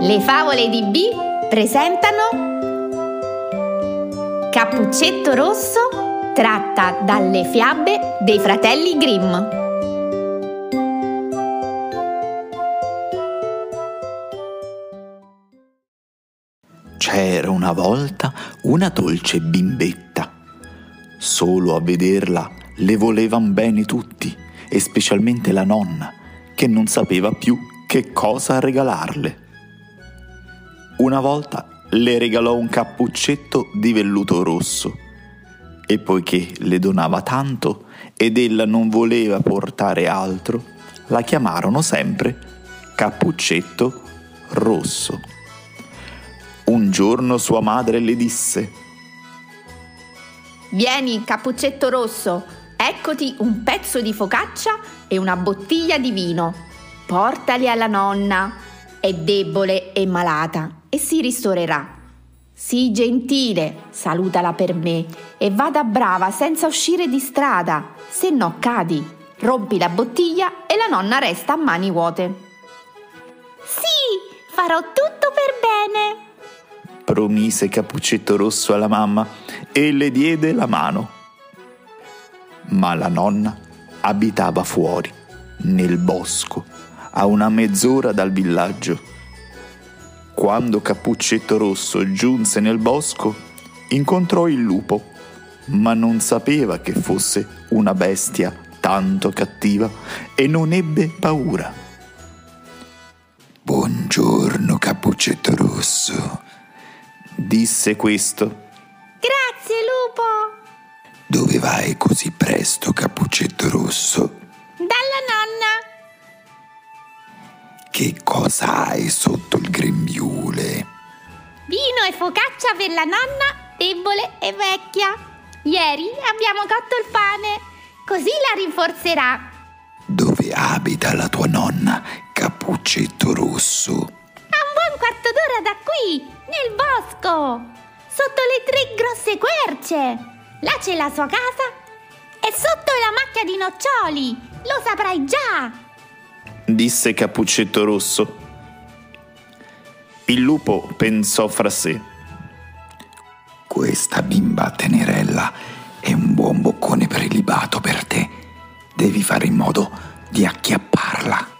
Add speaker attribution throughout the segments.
Speaker 1: Le favole di B presentano Cappuccetto Rosso tratta dalle fiabe dei fratelli Grimm.
Speaker 2: C'era una volta una dolce bimbetta. Solo a vederla le volevan bene tutti, e specialmente la nonna, che non sapeva più che cosa regalarle. Una volta le regalò un cappuccetto di velluto rosso e poiché le donava tanto ed ella non voleva portare altro, la chiamarono sempre Cappuccetto Rosso. Un giorno sua madre le disse
Speaker 1: Vieni, Cappuccetto Rosso, eccoti un pezzo di focaccia e una bottiglia di vino. Portali alla nonna, è debole e malata e si ristorerà. Sii gentile, salutala per me e vada brava senza uscire di strada, se no cadi. Rompi la bottiglia e la nonna resta a mani vuote.
Speaker 3: Sì, farò tutto per bene,
Speaker 2: promise Cappuccetto Rosso alla mamma e le diede la mano. Ma la nonna abitava fuori, nel bosco, a una mezz'ora dal villaggio quando Cappuccetto Rosso giunse nel bosco, incontrò il lupo, ma non sapeva che fosse una bestia tanto cattiva e non ebbe paura.
Speaker 4: Buongiorno, Cappuccetto Rosso,
Speaker 2: disse questo.
Speaker 3: Grazie, lupo.
Speaker 4: Dove vai così presto, Cappuccetto Rosso? Che cosa hai sotto il grembiule?
Speaker 3: Vino e focaccia per la nonna, debole e vecchia. Ieri abbiamo cotto il pane, così la rinforzerà.
Speaker 4: Dove abita la tua nonna, Cappuccetto Rosso? A
Speaker 3: un buon quarto d'ora da qui, nel bosco, sotto le tre grosse querce. Là c'è la sua casa e sotto la macchia di noccioli. Lo saprai già
Speaker 2: disse Cappuccetto Rosso. Il lupo pensò fra sé.
Speaker 4: Questa bimba tenerella è un buon boccone prelibato per te. Devi fare in modo di acchiapparla.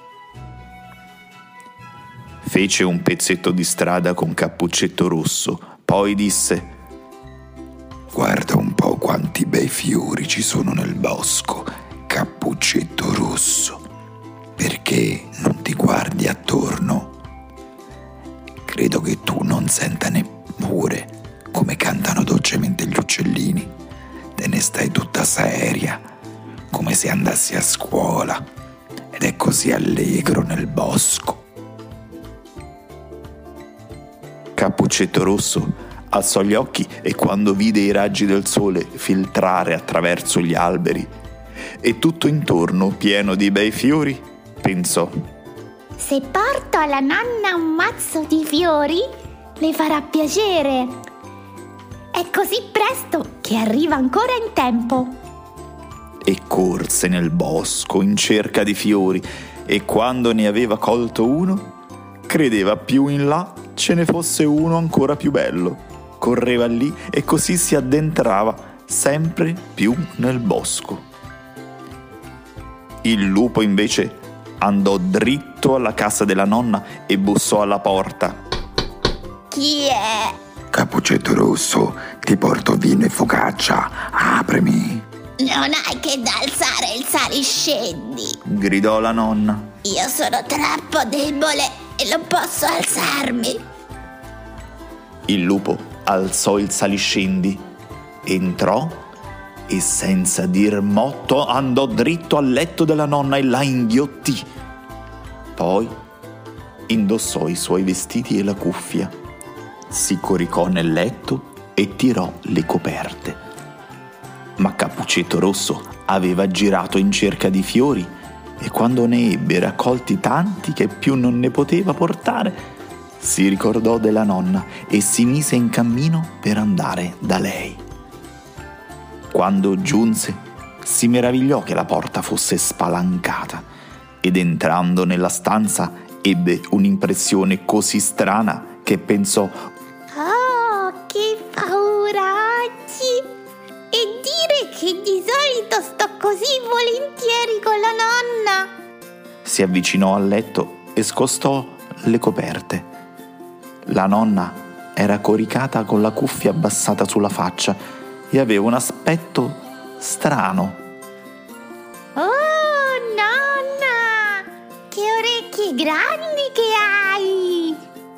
Speaker 2: Fece un pezzetto di strada con Cappuccetto Rosso, poi disse
Speaker 4: Guarda un po' quanti bei fiori ci sono nel bosco, Cappuccetto Rosso. Perché non ti guardi attorno? Credo che tu non senta neppure come cantano dolcemente gli uccellini. Te ne stai tutta seria, come se andassi a scuola. Ed è così allegro nel bosco.
Speaker 2: Cappuccetto Rosso alzò gli occhi e quando vide i raggi del sole filtrare attraverso gli alberi e tutto intorno pieno di bei fiori, pensò.
Speaker 3: Se porto alla nonna un mazzo di fiori, le farà piacere. È così presto che arriva ancora in tempo.
Speaker 2: E corse nel bosco in cerca di fiori e quando ne aveva colto uno, credeva più in là ce ne fosse uno ancora più bello. Correva lì e così si addentrava sempre più nel bosco. Il lupo invece andò dritto alla casa della nonna e bussò alla porta.
Speaker 3: Chi è?
Speaker 4: Cappuccetto rosso, ti porto vino e focaccia. Aprimi.
Speaker 3: Non hai che da alzare il saliscendi,
Speaker 2: gridò la nonna.
Speaker 3: Io sono troppo debole e non posso alzarmi.
Speaker 2: Il lupo alzò il saliscendi, entrò e senza dir motto andò dritto al letto della nonna e la inghiottì. Poi indossò i suoi vestiti e la cuffia, si coricò nel letto e tirò le coperte. Ma Cappuccetto Rosso aveva girato in cerca di fiori e quando ne ebbe raccolti tanti che più non ne poteva portare, si ricordò della nonna e si mise in cammino per andare da lei. Quando giunse, si meravigliò che la porta fosse spalancata ed entrando nella stanza Ebbe un'impressione così strana che pensò
Speaker 3: Oh, che paura oggi! E dire che di solito sto così volentieri con la nonna!
Speaker 2: Si avvicinò al letto e scostò le coperte. La nonna era coricata con la cuffia abbassata sulla faccia e aveva un aspetto strano.
Speaker 3: Oh, nonna! Che orecchie grandi che hai!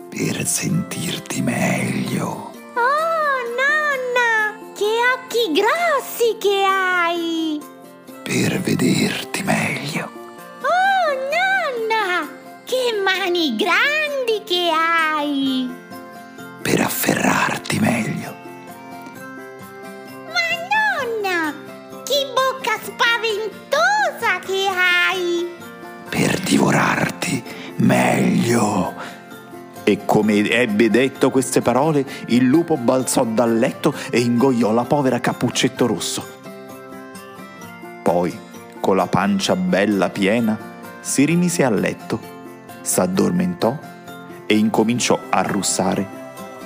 Speaker 4: Per sentirti meglio.
Speaker 3: Oh, nonna! Che occhi grossi che hai!
Speaker 4: Per vederti meglio.
Speaker 3: Oh, nonna! Che mani grandi che hai!
Speaker 2: E come ebbe detto queste parole, il lupo balzò dal letto e ingoiò la povera Cappuccetto Rosso. Poi, con la pancia bella piena, si rimise a letto, s'addormentò e incominciò a russare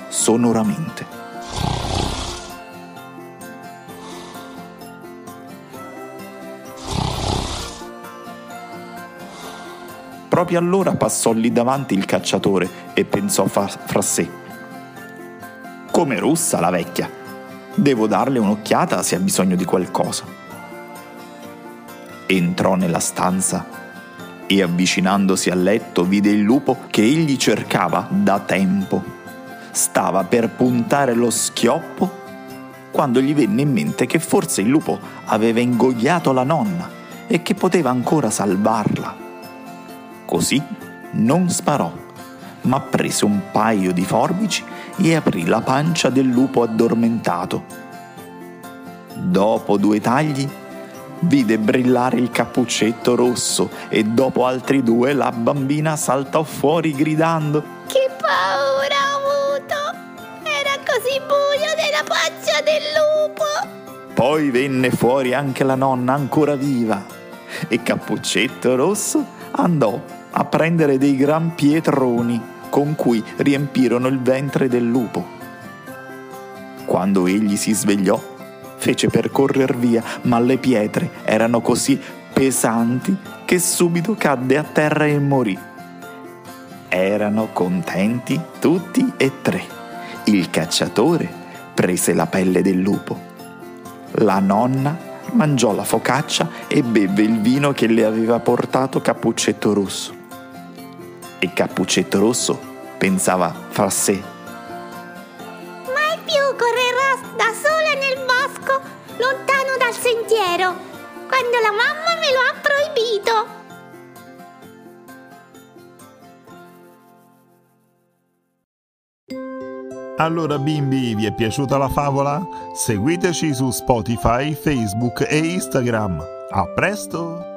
Speaker 2: sonoramente. Proprio allora passò lì davanti il cacciatore e pensò fa- fra sé. Come russa la vecchia. Devo darle un'occhiata se ha bisogno di qualcosa. Entrò nella stanza e avvicinandosi al letto vide il lupo che egli cercava da tempo. Stava per puntare lo schioppo quando gli venne in mente che forse il lupo aveva ingoiato la nonna e che poteva ancora salvarla. Così non sparò, ma prese un paio di forbici e aprì la pancia del lupo addormentato. Dopo due tagli, vide brillare il cappuccetto rosso e dopo altri due la bambina saltò fuori gridando
Speaker 3: Che paura ho avuto! Era così buio nella pancia del lupo!
Speaker 2: Poi venne fuori anche la nonna ancora viva e Cappuccetto Rosso andò a prendere dei gran pietroni con cui riempirono il ventre del lupo. Quando egli si svegliò, fece per correr via, ma le pietre erano così pesanti che subito cadde a terra e morì. Erano contenti tutti e tre. Il cacciatore prese la pelle del lupo. La nonna mangiò la focaccia e bevve il vino che le aveva portato Cappuccetto Rosso. E Cappuccetto Rosso pensava fra sé
Speaker 3: Mai più correrò da sola nel bosco, lontano dal sentiero, quando la mamma me lo ha proibito.
Speaker 5: Allora bimbi, vi è piaciuta la favola? Seguiteci su Spotify, Facebook e Instagram. A presto!